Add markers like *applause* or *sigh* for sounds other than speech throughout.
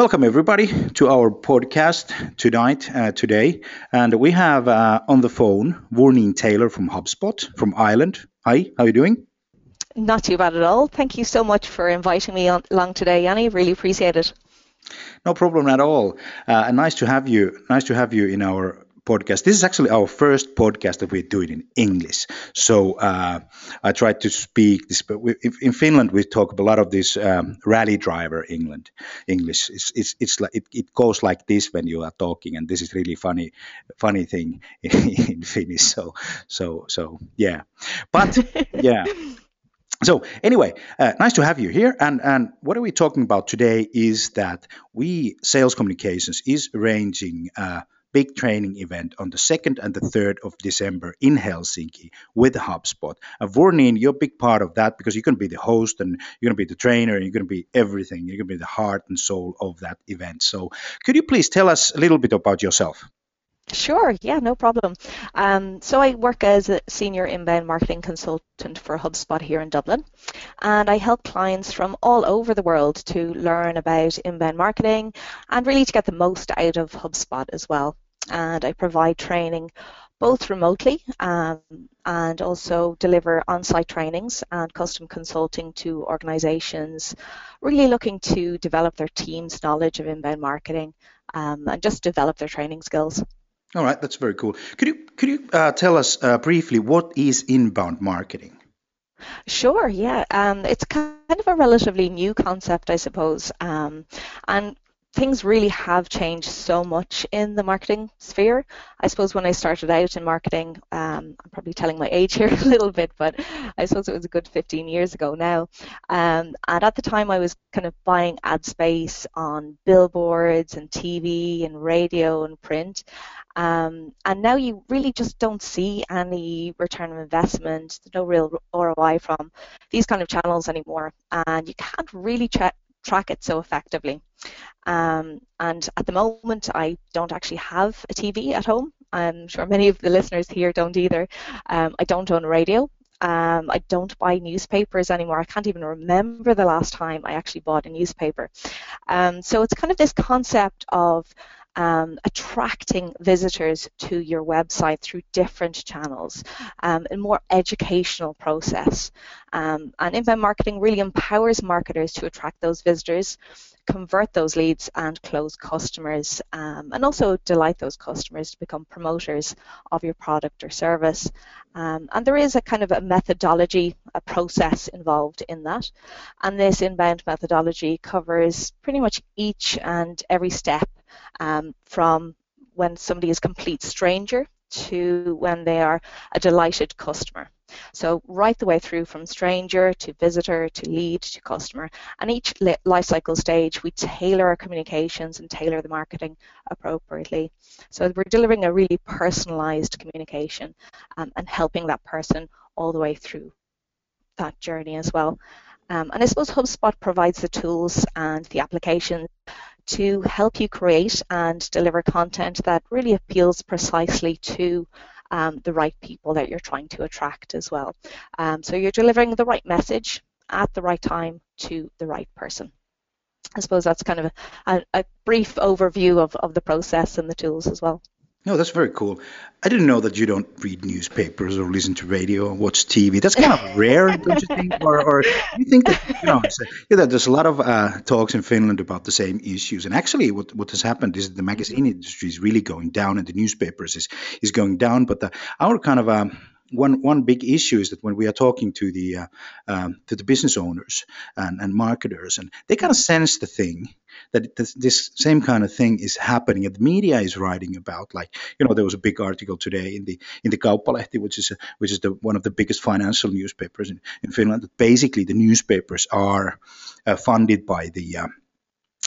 Welcome, everybody, to our podcast tonight, uh, today. And we have uh, on the phone Vorneen Taylor from HubSpot from Ireland. Hi, how are you doing? Not too bad at all. Thank you so much for inviting me on, along today, Jani. Really appreciate it. No problem at all. Uh, and nice to have you. Nice to have you in our podcast. This is actually our first podcast that we're doing in English. So uh, I tried to speak this, but we, in Finland we talk a lot of this um, rally driver England English. It's it's, it's like it, it goes like this when you are talking, and this is really funny funny thing in, *laughs* in Finnish. So so so yeah, but yeah. *laughs* So anyway, uh, nice to have you here. And and what are we talking about today is that we sales communications is arranging. Uh, big training event on the 2nd and the 3rd of December in Helsinki with HubSpot. Uh, and Vorneen, you're a big part of that because you're going to be the host and you're going to be the trainer and you're going to be everything. You're going to be the heart and soul of that event. So could you please tell us a little bit about yourself? Sure, yeah, no problem. Um, so I work as a senior inbound marketing consultant for HubSpot here in Dublin, and I help clients from all over the world to learn about inbound marketing and really to get the most out of HubSpot as well. And I provide training both remotely um, and also deliver on-site trainings and custom consulting to organizations really looking to develop their team's knowledge of inbound marketing um, and just develop their training skills. All right, that's very cool. Could you could you uh, tell us uh, briefly what is inbound marketing? Sure, yeah. Um, it's kind of a relatively new concept, I suppose. Um, and things really have changed so much in the marketing sphere. I suppose when I started out in marketing, um, I'm probably telling my age here *laughs* a little bit, but I suppose it was a good 15 years ago now. Um, and at the time, I was kind of buying ad space on billboards and TV and radio and print. Um, and now you really just don't see any return of investment, no real ROI from these kind of channels anymore. And you can't really tra- track it so effectively. Um, and at the moment, I don't actually have a TV at home. I'm sure many of the listeners here don't either. Um, I don't own a radio. Um, I don't buy newspapers anymore. I can't even remember the last time I actually bought a newspaper. Um, so it's kind of this concept of um, attracting visitors to your website through different channels, um, a more educational process. Um, and inbound marketing really empowers marketers to attract those visitors, convert those leads, and close customers, um, and also delight those customers to become promoters of your product or service. Um, and there is a kind of a methodology, a process involved in that. And this inbound methodology covers pretty much each and every step um, from when somebody is a complete stranger to when they are a delighted customer. So right the way through from stranger to visitor to lead to customer. And each life cycle stage, we tailor our communications and tailor the marketing appropriately. So we're delivering a really personalized communication um, and helping that person all the way through that journey as well. Um, and I suppose HubSpot provides the tools and the applications to help you create and deliver content that really appeals precisely to um, the right people that you're trying to attract as well. Um, so you're delivering the right message at the right time to the right person. I suppose that's kind of a, a, brief overview of, of the process and the tools as well. No, that's very cool. I didn't know that you don't read newspapers or listen to radio or watch TV. That's kind of *laughs* rare, don't you think? Or, or you think that you know, yeah, there's a lot of uh, talks in Finland about the same issues. And actually, what what has happened is the magazine industry is really going down, and the newspapers is is going down. But the, our kind of um, one one big issue is that when we are talking to the uh, um, to the business owners and, and marketers, and they kind of sense the thing that this, this, same kind of thing is happening, and the media is writing about. Like you know, there was a big article today in the in the Kauppalehti, which is a, which is the one of the biggest financial newspapers in, in Finland. That basically the newspapers are uh, funded by the uh,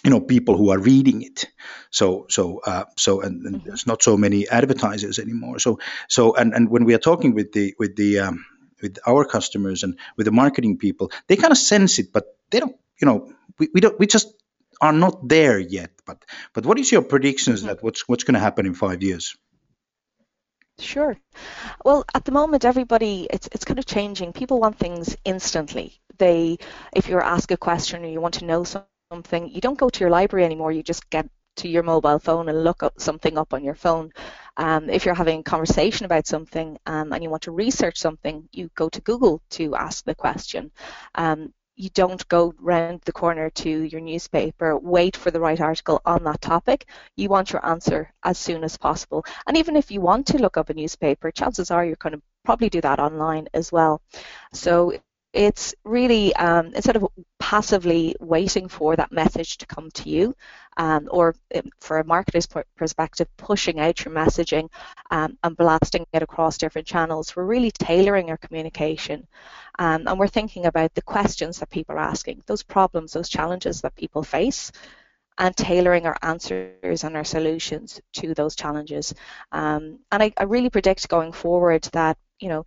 you know people who are reading it so so uh, so and, and, mm-hmm. there's not so many advertisers anymore so so and and when we are talking with the with the um, with our customers and with the marketing people they kind of sense it but they don't you know we, we don't we just are not there yet but but what is your predictions mm-hmm. that what's what's going to happen in five years Sure. Well, at the moment, everybody it's it's kind of changing. People want things instantly. They, if you're asked a question or you want to know something something, you don't go to your library anymore. You just get to your mobile phone and look up something up on your phone. Um, if you're having a conversation about something um, and you want to research something, you go to Google to ask the question. Um, you don't go round the corner to your newspaper, wait for the right article on that topic. You want your answer as soon as possible. And even if you want to look up a newspaper, chances are you're going to probably do that online as well. So it's really um, instead of passively waiting for that message to come to you, um, or um, for a marketer's perspective, pushing out your messaging um, and blasting it across different channels, we're really tailoring our communication, um, and we're thinking about the questions that people are asking, those problems, those challenges that people face, and tailoring our answers and our solutions to those challenges. Um, and I, I, really predict going forward that you know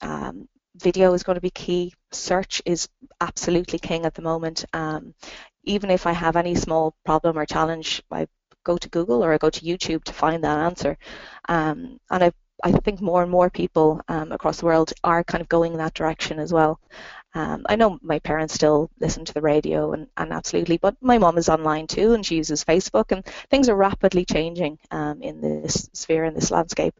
um, video is going to be key. Search is absolutely king at the moment. Um, even if I have any small problem or challenge, I go to Google or I go to YouTube to find that answer. Um, and I, I think more and more people um, across the world are kind of going in that direction as well. Um, I know my parents still listen to the radio and, and absolutely, but my mom is online too and she uses Facebook and things are rapidly changing um, in this sphere, in this landscape.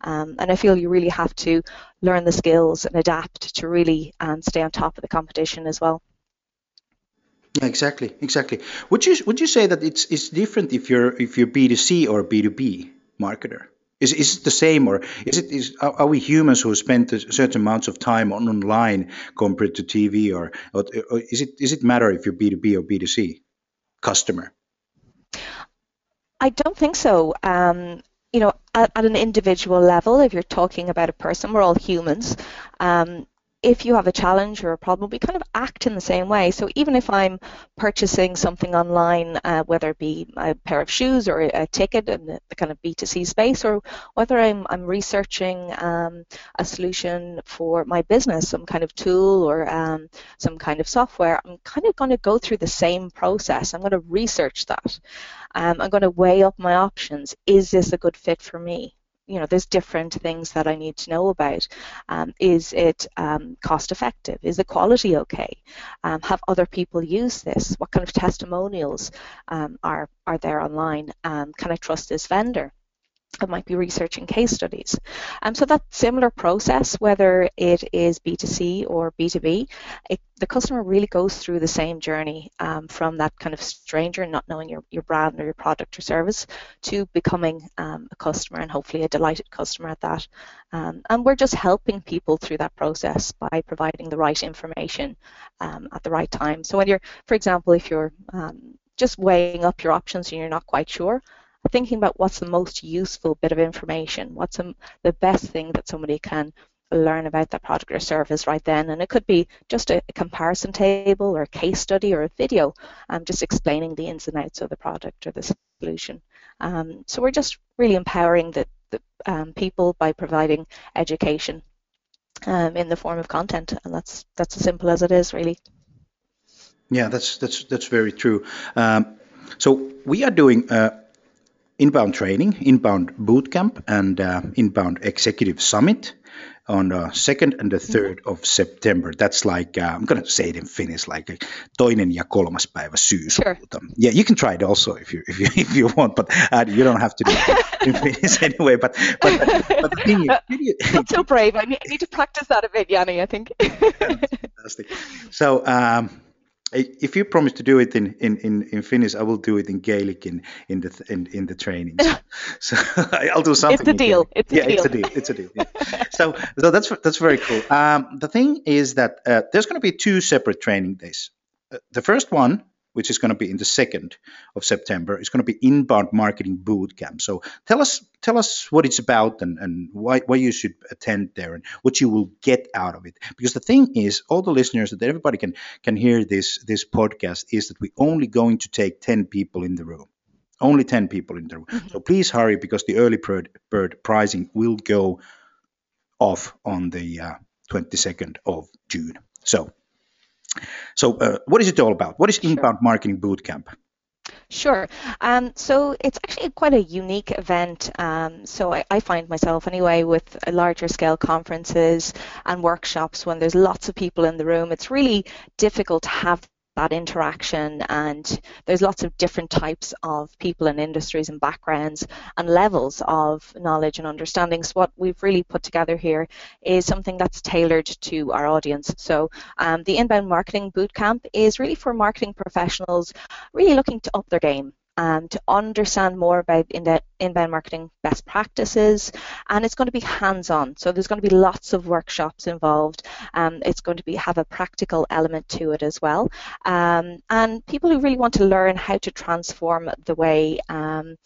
Um, and I feel you really have to learn the skills and adapt to really um, stay on top of the competition as well. Yeah, exactly, exactly. Would you would you say that it's it's different if you're if you're B two C or B two B marketer? Is is it the same, or is it is are we humans who spend certain amounts of time on online compared to TV, or, or, or is it is it matter if you're B two B or B two C customer? I don't think so. Um, you know, at, at, an individual level, if you're talking about a person, we're all humans. Um, if you have a challenge or a problem, we kind of act in the same way. So even if I'm purchasing something online, uh, whether it be a pair of shoes or a, ticket in the, the, kind of B2C space, or whether I'm, I'm researching um, a solution for my business, some kind of tool or um, some kind of software, I'm kind of going to go through the same process. I'm going to research that. Um, I'm going to weigh up my options. Is this a good fit for me? You know, there's different things that I need to know about. Um, is it um, cost effective? Is the quality okay? Um, have other people used this? What kind of testimonials um, are, are there online? Um, can I trust this vendor? I might be researching case studies. Um, so that similar process, whether it is B2C or B2B, it, the customer really goes through the same journey um, from that kind of stranger, not knowing your, your brand or your product or service, to becoming um, a customer and hopefully a delighted customer at that. Um, and we're just helping people through that process by providing the right information um, at the right time. So when you're, for example, if you're um, just weighing up your options and you're not quite sure, thinking about what's the most useful bit of information, what's a, the best thing that somebody can learn about that product or service right then. And it could be just a, a comparison table or a case study or a video um, just explaining the ins and outs of the product or the solution. Um, so we're just really empowering the, the um, people by providing education um, in the form of content. And that's that's as simple as it is, really. Yeah, that's that's that's very true. Um, so we are doing uh, inbound training, inbound bootcamp, and uh, inbound executive summit on the 2nd and the 3rd mm-hmm. of September. That's like, uh, I'm going to say it in Finnish, like toinen ja kolmas päivä syyskuuta. Sure. Yeah, you can try it also if you if you, *laughs* if you want, but uh, you don't have to do it *laughs* in Finnish anyway. But, but, but the thing is... Not so brave. I need, I need to practice that a bit, Jani, I think. *laughs* fantastic. So, um, if you promise to do it in, in, in, in Finnish, I will do it in Gaelic in in the in, in the training. *laughs* So, *laughs* I'll do something. It's a deal. It's a yeah, deal. it's a deal. It's a deal. Yeah. *laughs* so so that's that's very cool. Um, the thing is that uh, there's going to be two separate training days. Uh, the first one which is going to be in the 2nd of September. It's going to be inbound marketing boot camp. So tell us tell us what it's about and, and why, why you should attend there and what you will get out of it. Because the thing is, all the listeners that everybody can can hear this this podcast is that we're only going to take 10 people in the room. Only 10 people in the room. Mm-hmm. So please hurry because the early bird, bird pricing will go off on the uh, 22nd of June. So so, uh, what is it all about? What is Inbound sure. Marketing Bootcamp? Sure. Um, so it's actually quite a unique event. Um, so I, I, find myself anyway with larger scale conferences and workshops when there's lots of people in the room. It's really difficult to have that interaction and there's lots of different types of people and industries and backgrounds and levels of knowledge and understanding so what we've really put together here is something that's tailored to our audience. So um, the inbound marketing bootcamp is really for marketing professionals really looking to up their game um, to understand more about inbound marketing best practices and it's going to be hands-on. So there's going to be lots of workshops involved. Um, it's going to be have a practical element to it as well. Um, and people who really want to learn how to transform the way um,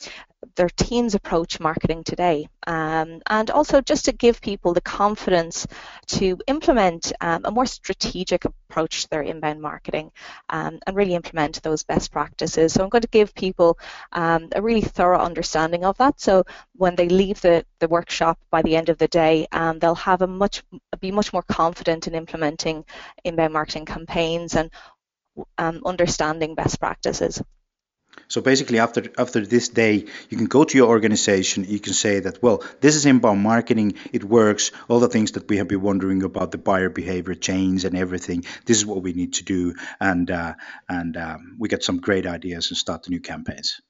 their teams approach marketing today. Um, and also just to give people the confidence to implement um, a more strategic approach to their inbound marketing um, and really implement those best practices. So i'm going to give people um, a really thorough understanding of that. So when they leave the, the workshop by the end of the day um, they'll have a much be much more confident in implementing inbound marketing campaigns and um, understanding best practices so basically, after after this day, you can go to your organization. You can say that, well, this is inbound marketing. It works. All the things that we have been wondering about the buyer behavior change and everything. This is what we need to do, and uh, and um, we get some great ideas and start the new campaigns.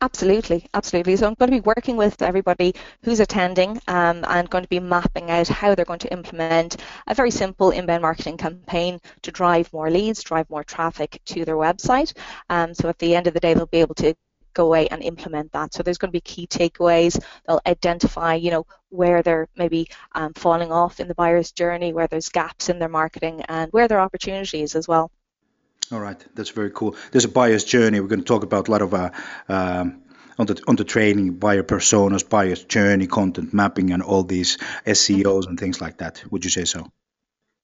Absolutely, absolutely. So I'm going to be working with everybody who's attending um, and going to be mapping out how they're going to implement a very simple inbound marketing campaign to drive more leads, drive more traffic to their website. Um, so at the end of the day, they'll be able to go away and implement that. So there's going to be key takeaways. They'll identify, you know, where they're maybe um, falling off in the buyer's journey, where there's gaps in their marketing, and where there are opportunities as well. All right, that's very cool. There's a buyer's journey. We're going to talk about a lot of uh, um, on the on the training, buyer personas, buyer's journey, content mapping, and all these SEOs and things like that. Would you say so?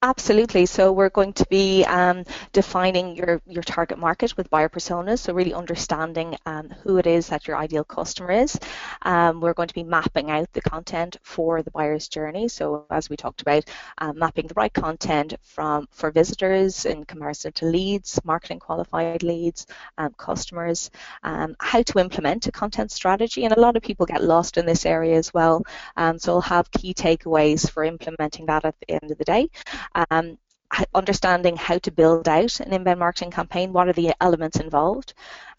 Absolutely. So we're going to be um, defining your, your target market with buyer personas. So really understanding um, who it is that your ideal customer is. Um, we're going to be mapping out the content for the buyer's journey. So as we talked about, um, mapping the right content from for visitors in comparison to leads, marketing qualified leads, um, customers, um, how to implement a content strategy. And a lot of people get lost in this area as well. so we'll have key takeaways for implementing that at the end of the day um, understanding how to build out an inbound marketing campaign, what are the elements involved.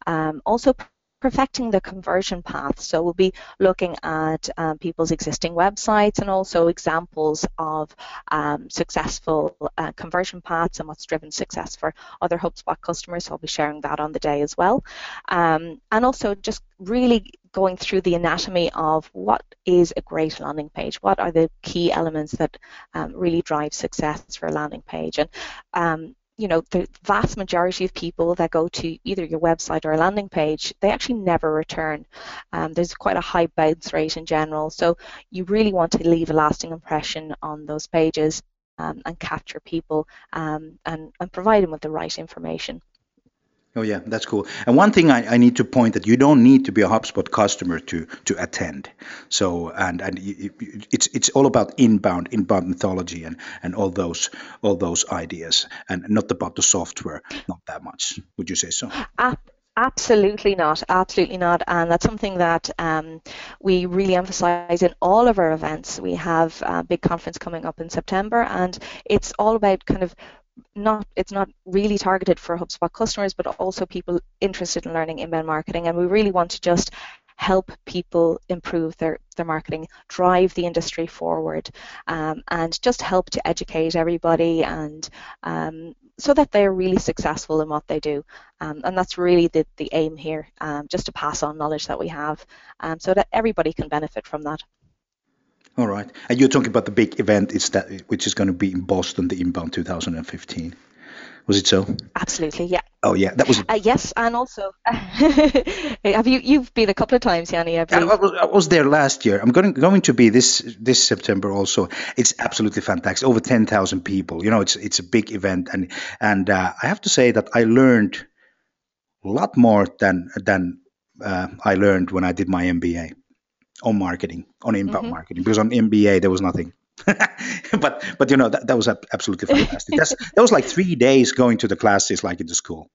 Um, also perfecting the conversion path. So we'll be looking at um, people's existing websites and also examples of um, successful uh, conversion paths and what's driven success for other HubSpot customers. So I'll be sharing that on the day as well. Um, and also just really going through the anatomy of what is a great landing page, what are the key elements that um, really drive success for a landing page. And um, you know, the vast majority of people that go to either your website or a landing page, they actually never return. Um, there's quite a high bounce rate in general, so you really want to leave a lasting impression on those pages um, and capture people um, and, and provide them with the right information. Oh yeah, that's cool. And one thing I, I, need to point that you don't need to be a HubSpot customer to to attend. So and and it's it's all about inbound inbound mythology and and all those all those ideas and not about the software. Not that much. Would you say so? Uh, Absolutely not. Absolutely not. And that's something that um, we really emphasize in all of our events. We have a big conference coming up in September, and it's all about kind of not it's not really targeted for HubSpot customers, but also people interested in learning inbound marketing. And we really want to just help people improve their, their marketing, drive the industry forward, um, and just help to educate everybody and um, so that they're really successful in what they do. Um, and that's really the, the aim here, um, just to pass on knowledge that we have um, so that everybody can benefit from that. All right. And you're talking about the big event is that which is going to be in Boston, the Inbound 2015. Was it so? Absolutely, yeah. Oh yeah, that was. Uh, yes, and also, *laughs* have you you've been a couple of times, Jani? I, I, was, I was there last year. I'm going going to be this this September also. It's absolutely fantastic. Over ten thousand people. You know, it's it's a big event, and and uh, I have to say that I learned a lot more than than uh, I learned when I did my MBA on marketing, on inbound mm-hmm. marketing, because on MBA there was nothing. *laughs* but but you know that, that was absolutely fantastic. That's, that was like three days going to the classes like in the school,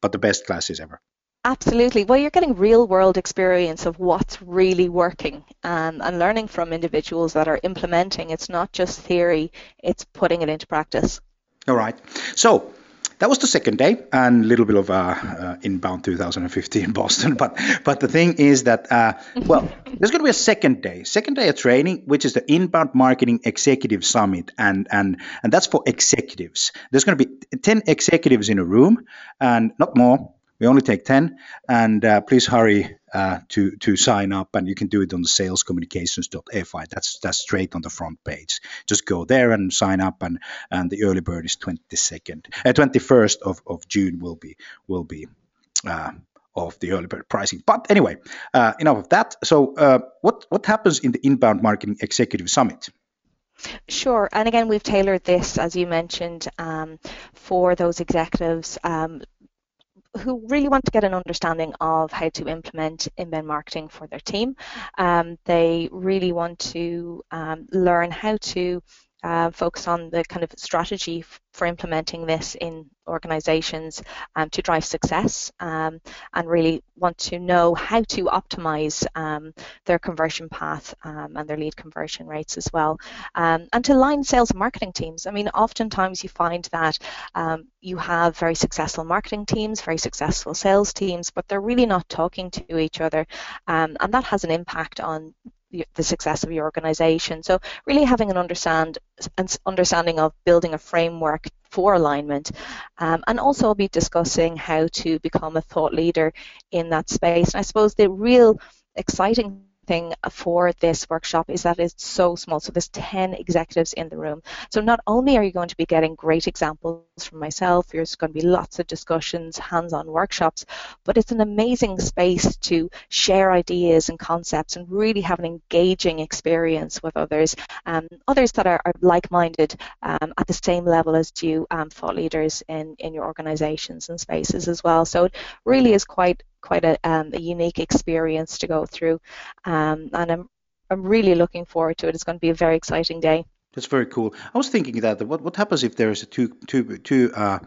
but the best classes ever. Absolutely. Well, you're getting real world experience of what's really working um, and learning from individuals that are implementing. It's not just theory, it's putting it into practice. All right. So that was the second day and a little bit of uh, uh, inbound 2015 Boston. *laughs* But but the thing is that uh, well, there's going to be a second day, second day of training, which is the inbound marketing executive summit, and and and that's for executives. There's going to be 10 executives in a room, and not more. We only take 10, and uh, please hurry uh, to to sign up, and you can do it on the salescommunications.fi. That's that's straight on the front page. Just go there and sign up, and and the early bird is 22nd, uh, 21st of, of June will be will be. Uh, of the early bird pricing, but anyway, uh, enough of that. So, uh, what what happens in the inbound marketing executive summit? Sure. And again, we've tailored this, as you mentioned, um, for those executives um, who really want to get an understanding of how to implement inbound marketing for their team. Um, they really want to um, learn how to uh, focus on the kind of strategy for implementing this in organizations um, to drive success um, and really want to know how to optimize um, their conversion path um, and their lead conversion rates as well. Um, and to align sales and marketing teams. I mean, oftentimes you find that um, you have very successful marketing teams, very successful sales teams, but they're really not talking to each other. and that has an impact on the success of your organization. So really having an understand understanding of building a framework for alignment. Um, and also I'll be discussing how to become a thought leader in that space. And I suppose the real exciting thing for this workshop is that it's so small. So there's 10 executives in the room. So not only are you going to be getting great examples from myself, there's going to be lots of discussions, hands-on workshops, but it's an amazing space to share ideas and concepts and really have an engaging experience with others, um, others that are, are like-minded um, at the same level as you, um, thought leaders in, in your organizations and spaces as well. So it really is quite quite a, um, a unique experience to go through, um, and I'm I'm really looking forward to it. It's going to be a very exciting day. That's very cool. I was thinking that what what happens if there is a two two two uh,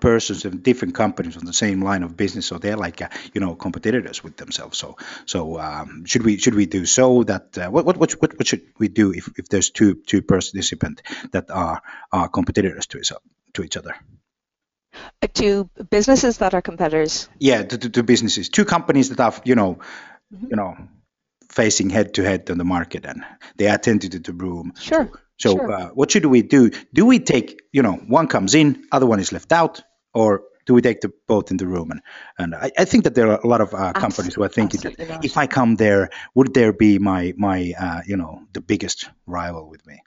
persons in different companies on the same line of business, so they're like uh, you know competitors with themselves. So so um, should we should we do so that uh, what, what what what should we do if, if there's two two participants that are are competitors to each to each other? To businesses that are competitors. Yeah, to, to, to businesses, two companies that are you know, mm-hmm. you know, facing head to head on the market, and they attend to the room. Sure. So, sure. Uh, what should we do? Do we take you know one comes in, other one is left out, or do we take the both in the room? And and I, I think that there are a lot of uh, companies who are thinking that if I come there, would there be my my uh, you know the biggest rival with me?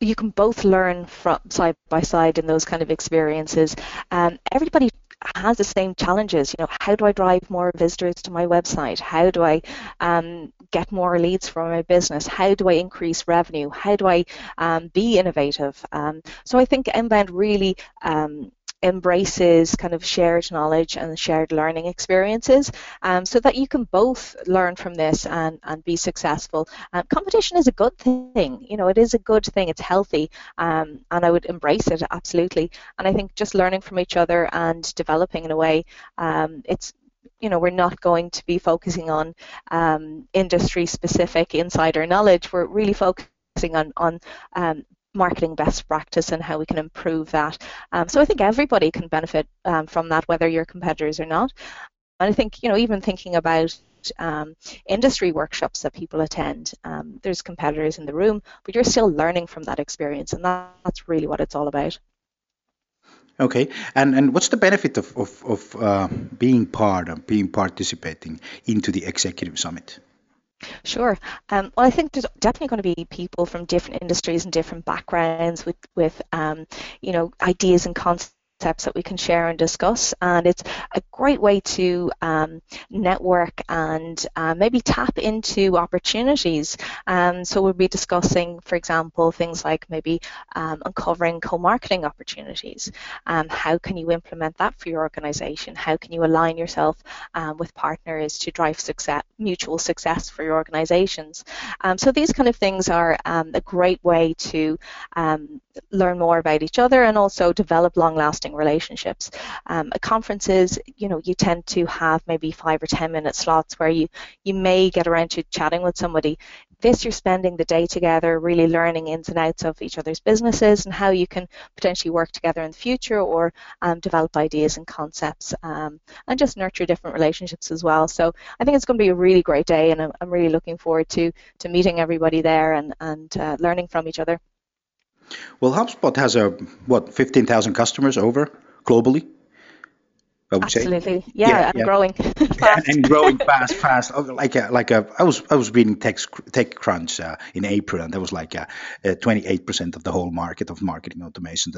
You can both learn from side by side in those kind of experiences. Um, everybody has the same challenges. You know, how do I drive more visitors to my website? How do I um, get more leads for my business? How do I increase revenue? How do I um, be innovative? Um, so I think Inbound really um, embraces kind of shared knowledge and shared learning experiences um, so that you can both learn from this and, and be successful. Um, competition is a good thing, you know, it is a good thing, it's healthy, um, and I would embrace it absolutely. And I think just learning from each other and developing in a way, um, it's you know, we're not going to be focusing on um, industry specific insider knowledge. We're really focusing on, on um, marketing best practice and how we can improve that. Um, so I think everybody can benefit um, from that, whether you're competitors or not. And I think, you know, even thinking about um, industry workshops that people attend, um, there's competitors in the room, but you're still learning from that experience, and that, that's really what it's all about. Okay, and and what's the benefit of of, of uh, being part of being participating into the executive summit? Sure. Um, well, I think there's definitely going to be people from different industries and different backgrounds with, with um, you know, ideas and concepts concepts that we can share and discuss. And it's a great way to um, network and uh, maybe tap into opportunities. Um, so we'll be discussing, for example, things like maybe um, uncovering co-marketing opportunities. Um, how can you implement that for your organization? How can you align yourself um, with partners to drive success, mutual success for your organizations? Um, so these kind of things are a great way to learn more about each other and also develop long-lasting relationships. Um, at conferences, you know, you tend to have maybe five or 10 minute slots where you, you may get around to chatting with somebody. This, you're spending the day together, really learning ins and outs of each other's businesses and how you can potentially work together in the future or um, develop ideas and concepts um, and just nurture different relationships as well. So I think it's going to be a really great day and I'm, I'm really looking forward to, to meeting everybody there and, and uh, learning from each other. Well, HubSpot has a what 15,000 customers over globally. I would Absolutely. say. Yeah, yeah, and yeah. growing *laughs* fast. and growing fast, fast. Oh, like a, like a, I was I was reading Tech TechCrunch uh, in April, and that was like a, a 28% of the whole market of marketing automation.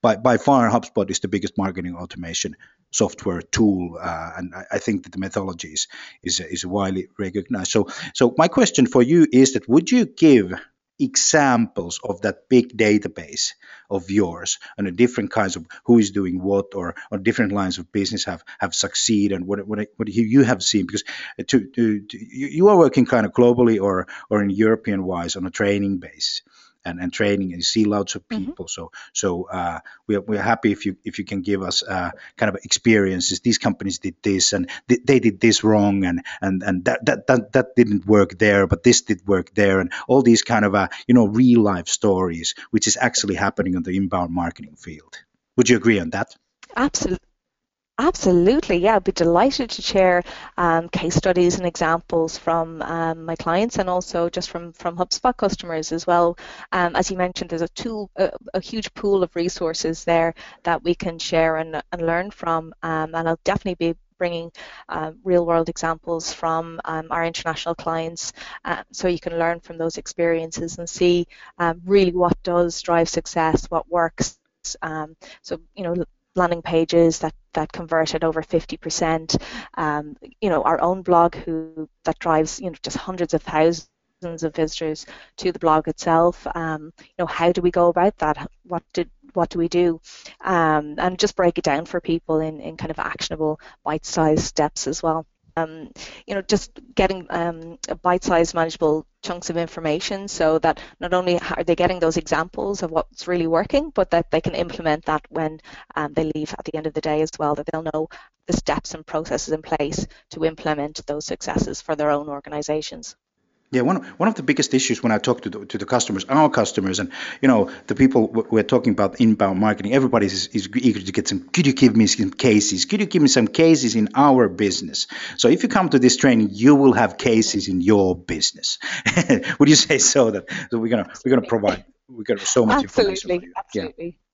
By by far, HubSpot is the biggest marketing automation software tool, uh, and I, I, think that the methodology is, is is widely recognized. So so my question for you is that would you give examples of that big database of yours and the different kinds of who is doing what or, or different lines of business have have succeeded and what what, what you have seen. Because uh, to, to, to you are working kind of globally or or in European wise on a training base and, and training and see lots of mm-hmm. people. Mm-hmm. So so uh, we're, we're happy if you if you can give us uh, kind of experiences. These companies did this and th- they did this wrong and and and that, that that that didn't work there, but this did work there, and all these kind of uh, you know real life stories, which is actually happening in the inbound marketing field. Would you agree on that? Absolutely. Absolutely, yeah. I'd be delighted to share um, case studies and examples from um, my clients and also just from, from HubSpot customers as well. Um, as you mentioned, there's a tool, a, a, huge pool of resources there that we can share and, and learn from. Um, and I'll definitely be bringing uh, real world examples from um, our international clients uh, so you can learn from those experiences and see um, really what does drive success, what works. Um, so, you know, landing pages that, that converted over 50%. Um, you know, our own blog who that drives, you know, just hundreds of thousands of visitors to the blog itself. Um, you know, how do we go about that? What did what do we do? Um, and just break it down for people in, in kind of actionable bite-sized steps as well um, you know, just getting um, bite-sized, manageable chunks of information so that not only are they getting those examples of what's really working, but that they can implement that when um, they leave at the end of the day as well, that they'll know the steps and processes in place to implement those successes for their own organizations. Yeah, one one of the biggest issues when I talk to the, to the customers, our customers, and you know the people we're talking about inbound marketing, everybody is, is eager to get some. Could you give me some cases? Could you give me some cases in our business? So if you come to this training, you will have cases in your business. *laughs* Would you say so? That so we're gonna we're gonna provide we got so much absolutely, information. Absolutely, yeah.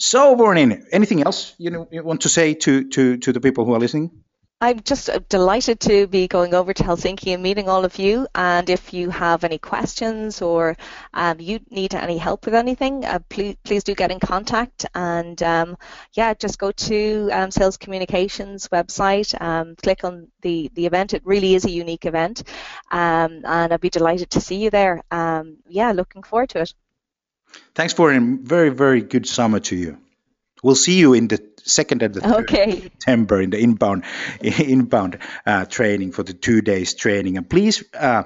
So, Warren, anything else you, know, you want to say to, to, to the people who are listening? I'm just uh, delighted to be going over to Helsinki and meeting all of you. And if you have any questions or um, you need any help with anything, uh, please please do get in contact. And um, yeah, just go to um, Sales Communications website, um, click on the the event. It really is a unique event, um, and I'd be delighted to see you there. Um, yeah, looking forward to it. Thanks for a very very good summer to you. We'll see you in the second and the third okay. September in the inbound *laughs* inbound uh, training for the two days training. And please uh,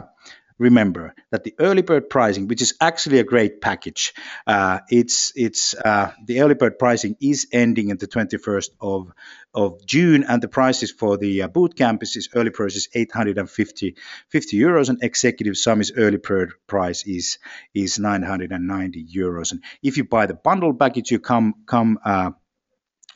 remember that the early bird pricing, which is actually a great package, uh, it's it's uh, the early bird pricing is ending in the 21st of of June, and the prices for the uh, boot camp is early price is 850 50 euros, and executive summit early bird price is is 990 euros. And if you buy the bundle package, you come come uh,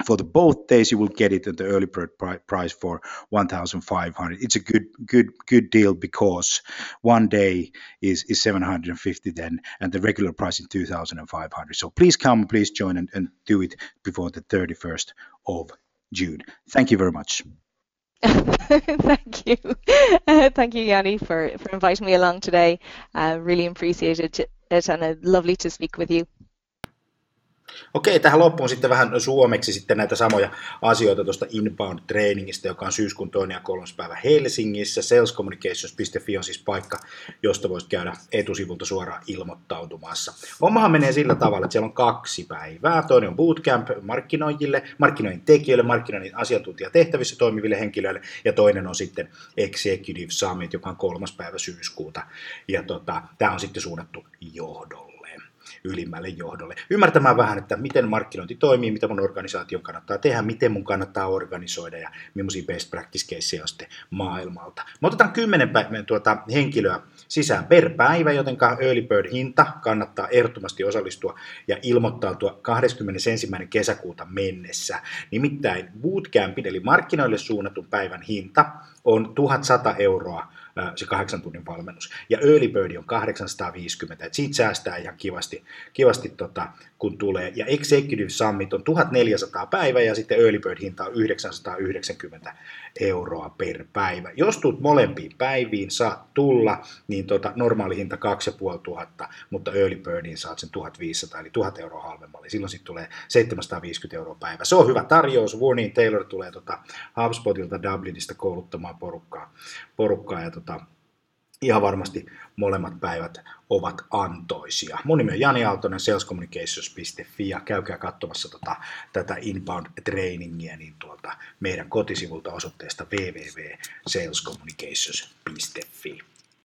for the both days you will get it at the early bird price for 1500 it's a good good good deal because one day is is 750 then and the regular price is 2500 so please come please join and, and do it before the 31st of june. Thank you very much. *laughs* Thank you. *laughs* Thank you Jani for for inviting me along today. Uh, really appreciated it and uh, lovely to speak with you Okei, tähän loppuun sitten vähän suomeksi sitten näitä samoja asioita tuosta Inbound-treeningistä, joka on syyskuun toinen ja kolmas päivä Helsingissä. Salescommunications.fi on siis paikka, josta voisit käydä etusivulta suoraan ilmoittautumassa. Hommahan menee sillä tavalla, että siellä on kaksi päivää. Toinen on bootcamp markkinoijille, markkinoinnin tekijöille, markkinoinnin asiantuntijatehtävissä toimiville henkilöille, ja toinen on sitten Executive Summit, joka on kolmas päivä syyskuuta. Ja tota, tämä on sitten suunnattu johdolle. Ylimmälle johdolle. Ymmärtämään vähän, että miten markkinointi toimii, mitä mun organisaation kannattaa tehdä, miten mun kannattaa organisoida ja millaisia best practice caseja on sitten maailmalta. Me otetaan kymmenen päivän tuota, henkilöä sisään per päivä, joten Early Bird hinta kannattaa ehdottomasti osallistua ja ilmoittautua 21. kesäkuuta mennessä. Nimittäin bootcampin eli markkinoille suunnatun päivän hinta on 1100 euroa se kahdeksan tunnin valmennus. Ja Early Bird on 850, että siitä säästää ihan kivasti, kivasti tota, kun tulee. Ja Executive Summit on 1400 päivä ja sitten Early Bird hinta on 990 euroa per päivä. Jos tulet molempiin päiviin, saat tulla, niin tota, normaali hinta 2500, mutta Early Birdiin saat sen 1500 eli 1000 euroa halvemmalle. Silloin sitten tulee 750 euroa päivä. Se on hyvä tarjous. Warning Taylor tulee tota HubSpotilta Dublinista kouluttamaan porukkaa, porukkaa ja tota, ihan varmasti molemmat päivät ovat antoisia. Mun nimi on Jani Aaltonen, salescommunications.fi ja käykää katsomassa tota, tätä inbound-trainingia niin tuolta meidän kotisivulta osoitteesta www.salescommunications.fi.